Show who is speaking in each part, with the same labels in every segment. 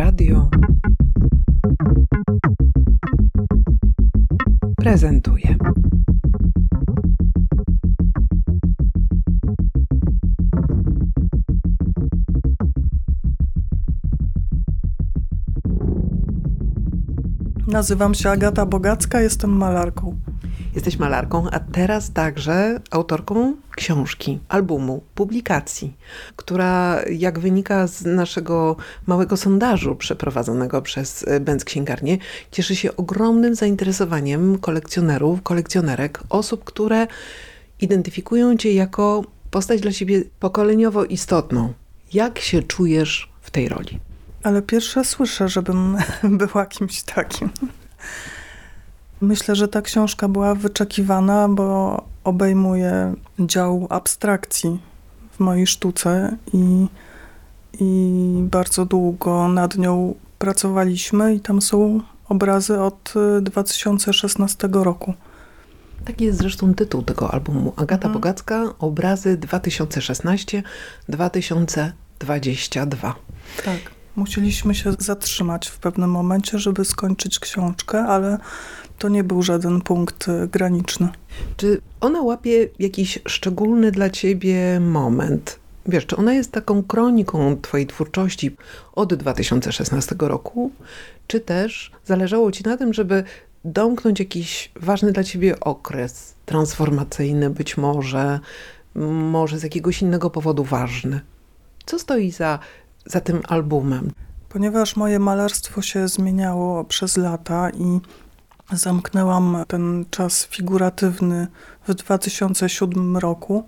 Speaker 1: Radio prezentuje.
Speaker 2: Nazywam się Agata Bogacka, jestem malarką.
Speaker 1: Jesteś malarką, a teraz także autorką książki, albumu, publikacji, która, jak wynika z naszego małego sondażu przeprowadzonego przez e, Benz Księgarnię, cieszy się ogromnym zainteresowaniem kolekcjonerów, kolekcjonerek, osób, które identyfikują cię jako postać dla siebie pokoleniowo istotną. Jak się czujesz w tej roli?
Speaker 2: Ale pierwsze słyszę, żebym była kimś takim. Myślę, że ta książka była wyczekiwana, bo obejmuje dział abstrakcji w mojej sztuce i, i bardzo długo nad nią pracowaliśmy i tam są obrazy od 2016 roku.
Speaker 1: Taki jest zresztą tytuł tego albumu. Agata mhm. Bogacka, obrazy 2016-2022.
Speaker 2: Tak. Musieliśmy się zatrzymać w pewnym momencie, żeby skończyć książkę, ale to nie był żaden punkt e, graniczny.
Speaker 1: Czy ona łapie jakiś szczególny dla ciebie moment? Wiesz, czy ona jest taką kroniką twojej twórczości od 2016 roku, czy też zależało ci na tym, żeby domknąć jakiś ważny dla ciebie okres transformacyjny, być może, może z jakiegoś innego powodu ważny? Co stoi za, za tym albumem?
Speaker 2: Ponieważ moje malarstwo się zmieniało przez lata i Zamknęłam ten czas figuratywny w 2007 roku,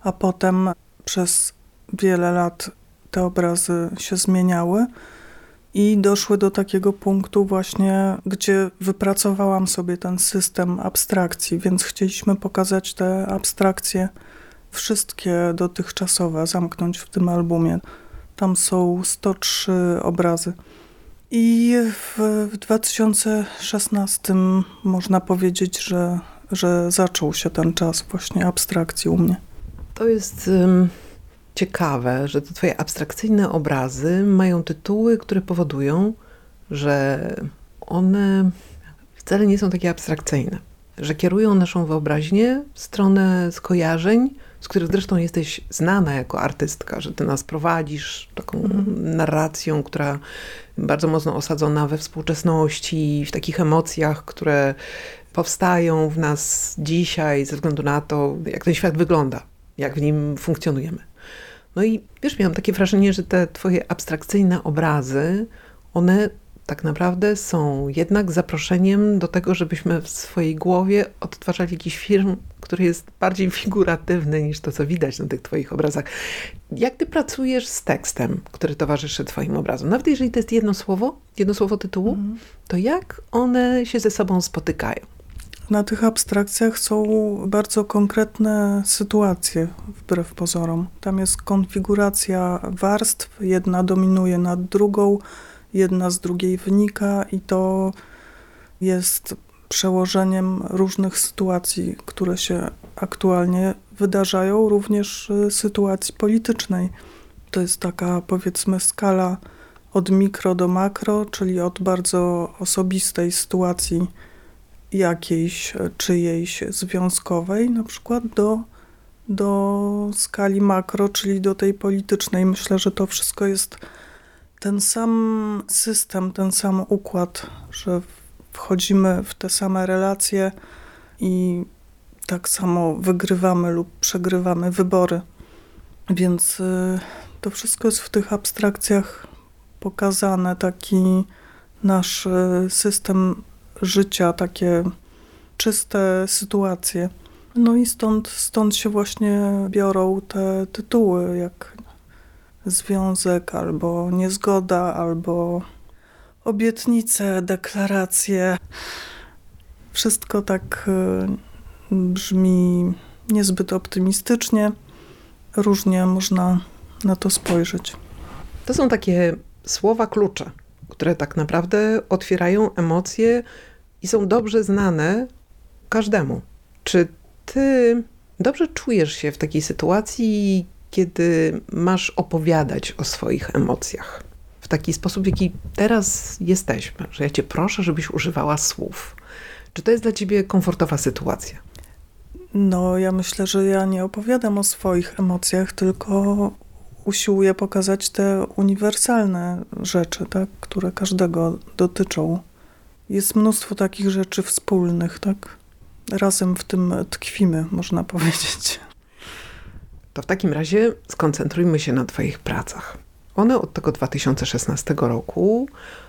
Speaker 2: a potem przez wiele lat te obrazy się zmieniały i doszły do takiego punktu właśnie, gdzie wypracowałam sobie ten system abstrakcji, więc chcieliśmy pokazać te abstrakcje wszystkie dotychczasowe, zamknąć w tym albumie. Tam są 103 obrazy. I w, w 2016 można powiedzieć, że, że zaczął się ten czas właśnie abstrakcji u mnie.
Speaker 1: To jest um, ciekawe, że te twoje abstrakcyjne obrazy mają tytuły, które powodują, że one wcale nie są takie abstrakcyjne. Że kierują naszą wyobraźnię w stronę skojarzeń, z których zresztą jesteś znana jako artystka, że ty nas prowadzisz taką mhm. narracją, która bardzo mocno osadzona we współczesności, w takich emocjach, które powstają w nas dzisiaj ze względu na to, jak ten świat wygląda, jak w nim funkcjonujemy. No i wiesz, miałam takie wrażenie, że te twoje abstrakcyjne obrazy, one tak naprawdę są jednak zaproszeniem do tego, żebyśmy w swojej głowie odtwarzali jakiś film, który jest bardziej figuratywny niż to, co widać na tych Twoich obrazach. Jak Ty pracujesz z tekstem, który towarzyszy Twoim obrazom? Nawet jeżeli to jest jedno słowo, jedno słowo tytułu, mhm. to jak one się ze sobą spotykają?
Speaker 2: Na tych abstrakcjach są bardzo konkretne sytuacje, wbrew pozorom. Tam jest konfiguracja warstw, jedna dominuje nad drugą, jedna z drugiej wynika i to jest przełożeniem różnych sytuacji, które się aktualnie wydarzają, również y, sytuacji politycznej. To jest taka, powiedzmy, skala od mikro do makro, czyli od bardzo osobistej sytuacji jakiejś czyjejś związkowej, na przykład do, do skali makro, czyli do tej politycznej. Myślę, że to wszystko jest ten sam system, ten sam układ, że wchodzimy w te same relacje i tak samo wygrywamy lub przegrywamy wybory. Więc y, to wszystko jest w tych abstrakcjach pokazane, taki nasz y, system życia, takie czyste sytuacje. No i stąd, stąd się właśnie biorą te tytuły, jak związek, albo niezgoda, albo obietnice, deklaracje. Wszystko tak y, brzmi niezbyt optymistycznie. Różnie można na to spojrzeć.
Speaker 1: To są takie słowa klucze, które tak naprawdę otwierają emocje i są dobrze znane każdemu. Czy ty dobrze czujesz się w takiej sytuacji, kiedy masz opowiadać o swoich emocjach? W taki sposób, w jaki teraz jesteśmy, że ja cię proszę, żebyś używała słów. Czy to jest dla ciebie komfortowa sytuacja?
Speaker 2: No, ja myślę, że ja nie opowiadam o swoich emocjach, tylko usiłuję pokazać te uniwersalne rzeczy, tak, które każdego dotyczą. Jest mnóstwo takich rzeczy wspólnych, tak? Razem w tym tkwimy, można powiedzieć.
Speaker 1: To w takim razie skoncentrujmy się na Twoich pracach. One od tego 2016 roku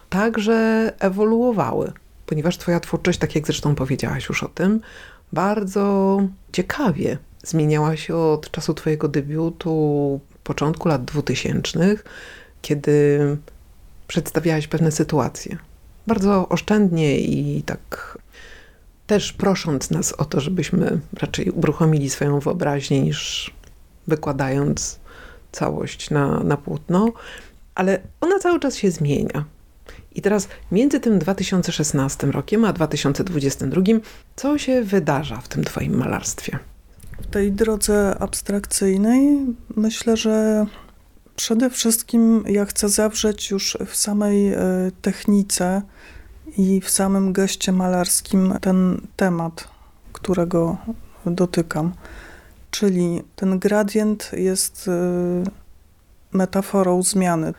Speaker 1: także ewoluowały, ponieważ Twoja twórczość, tak jak zresztą powiedziałaś już o tym, bardzo ciekawie zmieniała się od czasu Twojego debiutu, początku lat 2000, kiedy przedstawiałaś pewne sytuacje. Bardzo oszczędnie i tak też prosząc nas o to, żebyśmy raczej uruchomili swoją wyobraźnię niż wykładając całość na, na płótno, ale ona cały czas się zmienia. I teraz między tym 2016 rokiem a 2022, co się wydarza w tym Twoim malarstwie?
Speaker 2: W tej drodze abstrakcyjnej myślę, że przede wszystkim ja chcę zawrzeć już w samej e, technice i w samym geście malarskim ten temat, którego dotykam. Czyli ten gradient jest y, metaforą zmiany.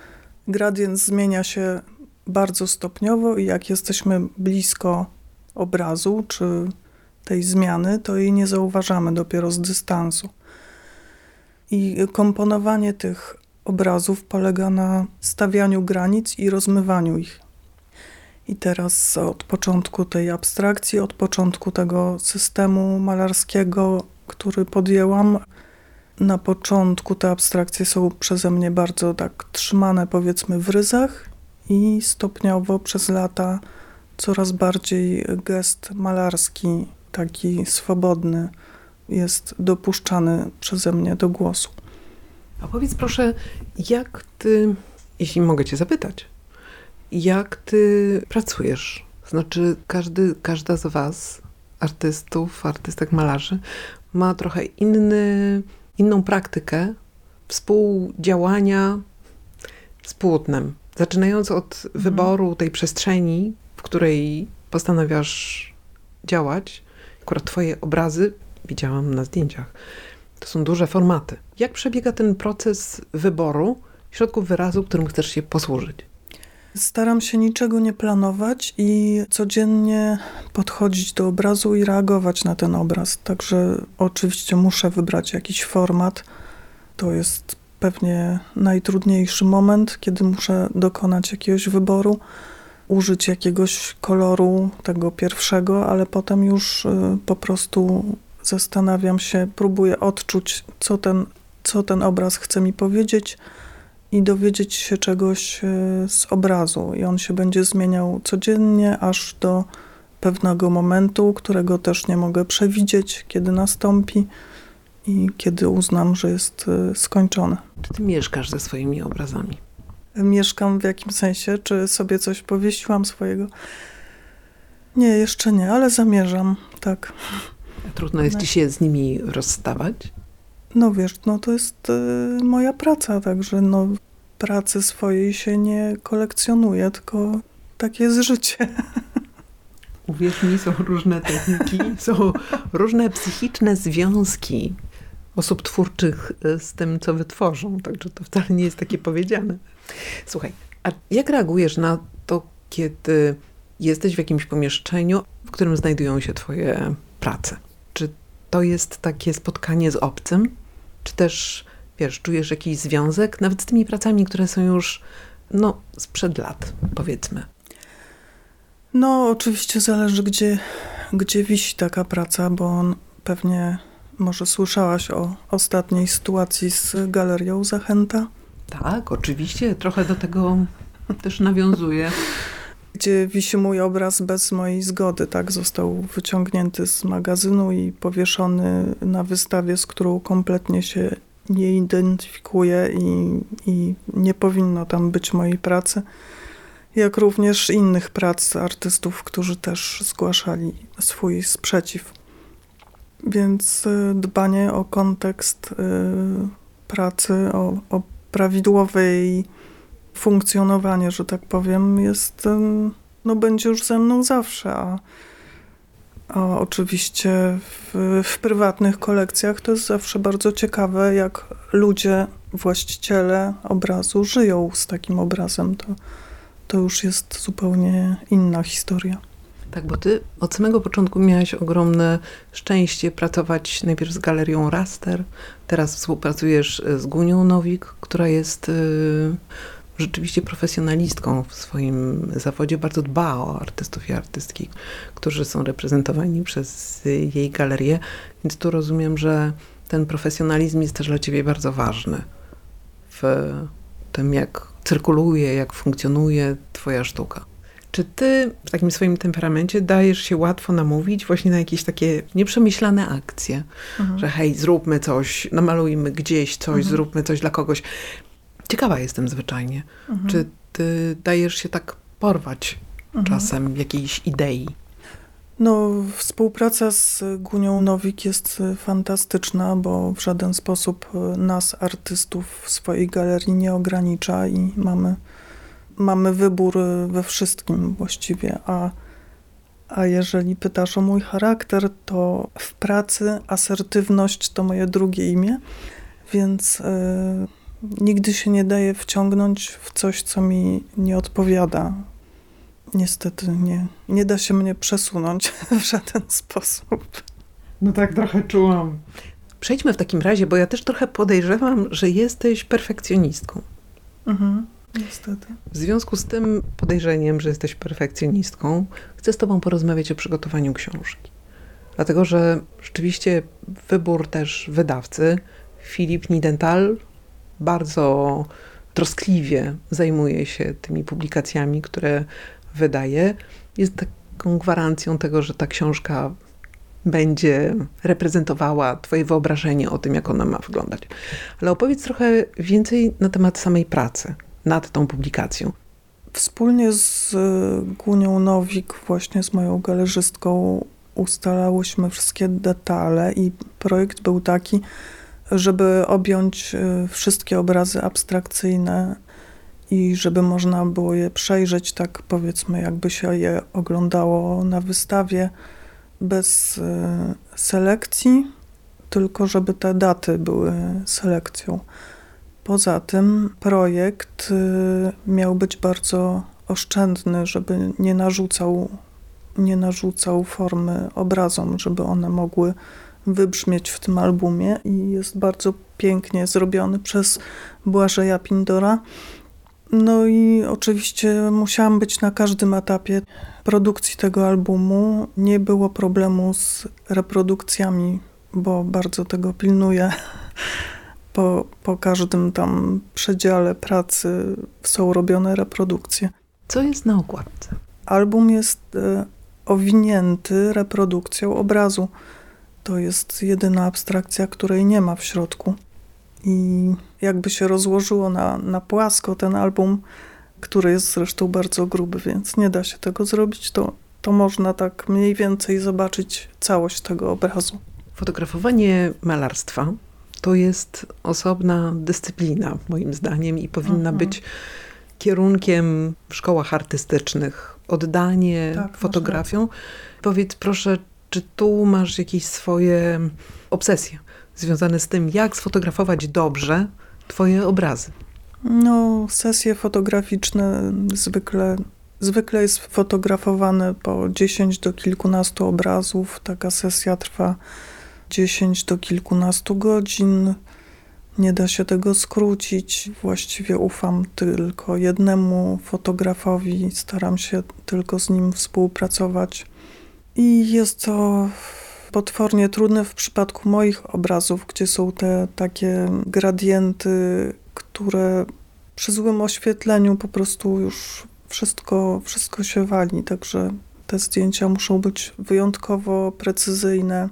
Speaker 2: Gradient zmienia się bardzo stopniowo i jak jesteśmy blisko obrazu czy tej zmiany, to jej nie zauważamy dopiero z dystansu. I komponowanie tych obrazów polega na stawianiu granic i rozmywaniu ich. I teraz od początku tej abstrakcji, od początku tego systemu malarskiego który podjęłam. Na początku te abstrakcje są przeze mnie bardzo tak trzymane, powiedzmy, w ryzach, i stopniowo przez lata coraz bardziej gest malarski, taki swobodny, jest dopuszczany przeze mnie do głosu.
Speaker 1: A powiedz proszę, jak ty, jeśli mogę cię zapytać, jak ty pracujesz? Znaczy, każdy, każda z was, artystów, artystek, malarzy, ma trochę inny, inną praktykę współdziałania z płótnem. Zaczynając od mhm. wyboru tej przestrzeni, w której postanawiasz działać, akurat twoje obrazy widziałam na zdjęciach. To są duże formaty. Jak przebiega ten proces wyboru środków wyrazu, którym chcesz się posłużyć?
Speaker 2: Staram się niczego nie planować i codziennie podchodzić do obrazu i reagować na ten obraz. Także oczywiście muszę wybrać jakiś format. To jest pewnie najtrudniejszy moment, kiedy muszę dokonać jakiegoś wyboru, użyć jakiegoś koloru, tego pierwszego, ale potem już y, po prostu zastanawiam się, próbuję odczuć, co ten, co ten obraz chce mi powiedzieć i dowiedzieć się czegoś e, z obrazu. I on się będzie zmieniał codziennie, aż do pewnego momentu, którego też nie mogę przewidzieć, kiedy nastąpi i kiedy uznam, że jest e, skończone.
Speaker 1: Czy ty mieszkasz ze swoimi obrazami?
Speaker 2: Mieszkam w jakim sensie? Czy sobie coś powiesiłam swojego? Nie, jeszcze nie, ale zamierzam, tak.
Speaker 1: Trudno jest ci się z nimi rozstawać?
Speaker 2: No wiesz, no to jest y, moja praca, także no pracy swojej się nie kolekcjonuje, tylko takie jest życie.
Speaker 1: Uwierz mi, są różne techniki, są różne psychiczne związki osób twórczych z tym, co wytworzą. Także to wcale nie jest takie powiedziane. Słuchaj, a jak reagujesz na to, kiedy jesteś w jakimś pomieszczeniu, w którym znajdują się twoje prace? Czy to jest takie spotkanie z obcym? Czy też, wiesz, czujesz jakiś związek nawet z tymi pracami, które są już, no, sprzed lat, powiedzmy?
Speaker 2: No, oczywiście zależy, gdzie, gdzie wisi taka praca, bo on pewnie może słyszałaś o ostatniej sytuacji z galerią Zachęta?
Speaker 1: Tak, oczywiście, trochę do tego też nawiązuje.
Speaker 2: Gdzie wisi mój obraz bez mojej zgody, tak? Został wyciągnięty z magazynu i powieszony na wystawie, z którą kompletnie się nie identyfikuję i, i nie powinno tam być mojej pracy. Jak również innych prac artystów, którzy też zgłaszali swój sprzeciw. Więc y, dbanie o kontekst y, pracy, o, o prawidłowej funkcjonowanie, że tak powiem, jest, no będzie już ze mną zawsze, a, a oczywiście w, w prywatnych kolekcjach to jest zawsze bardzo ciekawe, jak ludzie, właściciele obrazu żyją z takim obrazem. To, to już jest zupełnie inna historia.
Speaker 1: Tak, bo ty od samego początku miałaś ogromne szczęście pracować najpierw z galerią Raster, teraz współpracujesz z Gunią Nowik, która jest y, rzeczywiście profesjonalistką w swoim zawodzie, bardzo dba o artystów i artystki, którzy są reprezentowani przez jej galerię, więc tu rozumiem, że ten profesjonalizm jest też dla ciebie bardzo ważny w tym, jak cyrkuluje, jak funkcjonuje twoja sztuka. Czy ty w takim swoim temperamencie dajesz się łatwo namówić właśnie na jakieś takie nieprzemyślane akcje, mhm. że hej, zróbmy coś, namalujmy gdzieś coś, mhm. zróbmy coś dla kogoś. Ciekawa jestem zwyczajnie. Mhm. Czy ty dajesz się tak porwać mhm. czasem jakiejś idei?
Speaker 2: No, współpraca z Gunią Nowik jest fantastyczna, bo w żaden sposób nas, artystów, w swojej galerii nie ogranicza i mamy mamy wybór we wszystkim właściwie, a, a jeżeli pytasz o mój charakter, to w pracy asertywność to moje drugie imię, więc y, nigdy się nie daje wciągnąć w coś, co mi nie odpowiada. Niestety nie, nie da się mnie przesunąć w żaden sposób.
Speaker 1: No tak trochę czułam. Przejdźmy w takim razie, bo ja też trochę podejrzewam, że jesteś perfekcjonistką. Mhm.
Speaker 2: Niestety.
Speaker 1: W związku z tym podejrzeniem, że jesteś perfekcjonistką, chcę z Tobą porozmawiać o przygotowaniu książki. Dlatego, że rzeczywiście wybór też wydawcy, Filip Nidental, bardzo troskliwie zajmuje się tymi publikacjami, które wydaje. Jest taką gwarancją tego, że ta książka będzie reprezentowała Twoje wyobrażenie o tym, jak ona ma wyglądać. Ale opowiedz trochę więcej na temat samej pracy nad tą publikacją?
Speaker 2: Wspólnie z e, Gunią Nowik, właśnie z moją galerzystką, ustalałyśmy wszystkie detale i projekt był taki, żeby objąć e, wszystkie obrazy abstrakcyjne i żeby można było je przejrzeć, tak powiedzmy, jakby się je oglądało na wystawie, bez e, selekcji, tylko żeby te daty były selekcją. Poza tym projekt y, miał być bardzo oszczędny, żeby nie narzucał, nie narzucał formy obrazom, żeby one mogły wybrzmieć w tym albumie i jest bardzo pięknie zrobiony przez Błażeja Pindora. No i oczywiście musiałam być na każdym etapie produkcji tego albumu. Nie było problemu z reprodukcjami, bo bardzo tego pilnuję po, po każdym tam przedziale pracy są robione reprodukcje.
Speaker 1: Co jest na okładce?
Speaker 2: Album jest e, owinięty reprodukcją obrazu. To jest jedyna abstrakcja, której nie ma w środku. I jakby się rozłożyło na, na płasko ten album, który jest zresztą bardzo gruby, więc nie da się tego zrobić, to, to można tak mniej więcej zobaczyć całość tego obrazu.
Speaker 1: Fotografowanie malarstwa to jest osobna dyscyplina, moim zdaniem, i powinna mhm. być kierunkiem w szkołach artystycznych. Oddanie tak, fotografią. Powiedz proszę, czy tu masz jakieś swoje obsesje związane z tym, jak sfotografować dobrze Twoje obrazy?
Speaker 2: No, sesje fotograficzne zwykle, zwykle jest fotografowane po 10 do kilkunastu obrazów. Taka sesja trwa 10 do kilkunastu godzin. Nie da się tego skrócić. Właściwie ufam tylko jednemu fotografowi, staram się tylko z nim współpracować. I jest to potwornie trudne w przypadku moich obrazów, gdzie są te takie gradienty, które przy złym oświetleniu po prostu już wszystko, wszystko się wali. Także te zdjęcia muszą być wyjątkowo precyzyjne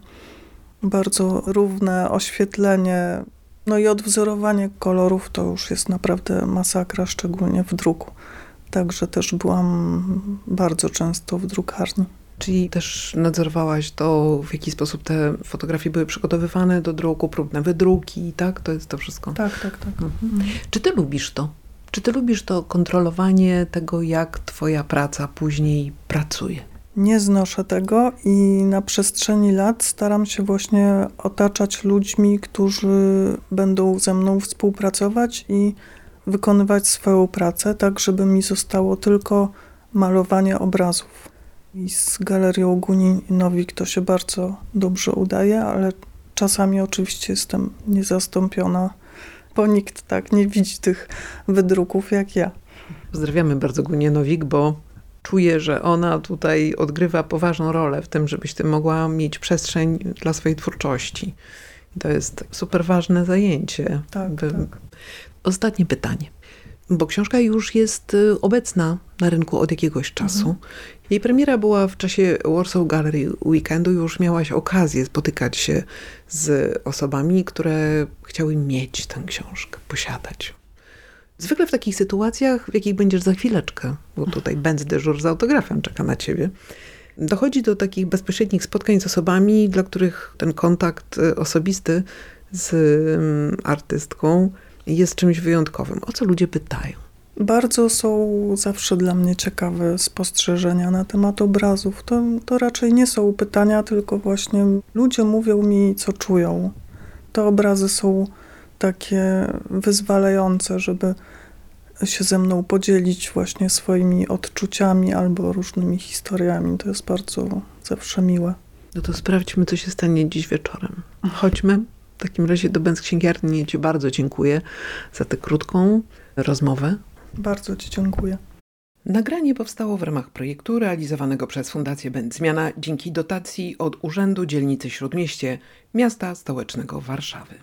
Speaker 2: bardzo równe oświetlenie, no i odwzorowanie kolorów to już jest naprawdę masakra, szczególnie w druku. Także też byłam bardzo często w drukarni.
Speaker 1: Czyli też nadzorowałaś to, w jaki sposób te fotografie były przygotowywane do druku, próbne wydruki, tak? To jest to wszystko.
Speaker 2: Tak, tak, tak. Mhm.
Speaker 1: Czy ty lubisz to? Czy ty lubisz to kontrolowanie tego, jak twoja praca później pracuje?
Speaker 2: Nie znoszę tego i na przestrzeni lat staram się właśnie otaczać ludźmi, którzy będą ze mną współpracować i wykonywać swoją pracę, tak żeby mi zostało tylko malowanie obrazów. I z galerią Gunin i Nowik to się bardzo dobrze udaje, ale czasami oczywiście jestem niezastąpiona, bo nikt tak nie widzi tych wydruków jak ja.
Speaker 1: Pozdrawiamy bardzo Gunię Nowik, bo czuję, że ona tutaj odgrywa poważną rolę w tym, żebyś ty mogła mieć przestrzeń dla swojej twórczości. I to jest super ważne zajęcie.
Speaker 2: Tak,
Speaker 1: By-
Speaker 2: tak.
Speaker 1: Ostatnie pytanie. Bo książka już jest y, obecna na rynku od jakiegoś czasu. Jej premiera była w czasie Warsaw Gallery Weekendu. Już miałaś okazję spotykać się z osobami, które chciały mieć tę książkę, posiadać. Zwykle w takich sytuacjach, w jakich będziesz za chwileczkę, bo tutaj Benz dyżur z autografem czeka na ciebie, dochodzi do takich bezpośrednich spotkań z osobami, dla których ten kontakt y, osobisty z mm, artystką jest czymś wyjątkowym. O co ludzie pytają?
Speaker 2: Bardzo są zawsze dla mnie ciekawe spostrzeżenia na temat obrazów. To, to raczej nie są pytania, tylko właśnie ludzie mówią mi, co czują. Te obrazy są takie wyzwalające, żeby się ze mną podzielić właśnie swoimi odczuciami albo różnymi historiami. To jest bardzo zawsze miłe.
Speaker 1: No to sprawdźmy, co się stanie dziś wieczorem. Chodźmy. W takim razie do Benz Księgiarni. Ja Ci bardzo dziękuję za tę krótką rozmowę.
Speaker 2: Bardzo Ci dziękuję.
Speaker 1: Nagranie powstało w ramach projektu realizowanego przez Fundację Będzmiana dzięki dotacji od Urzędu Dzielnicy Śródmieście Miasta Stołecznego Warszawy.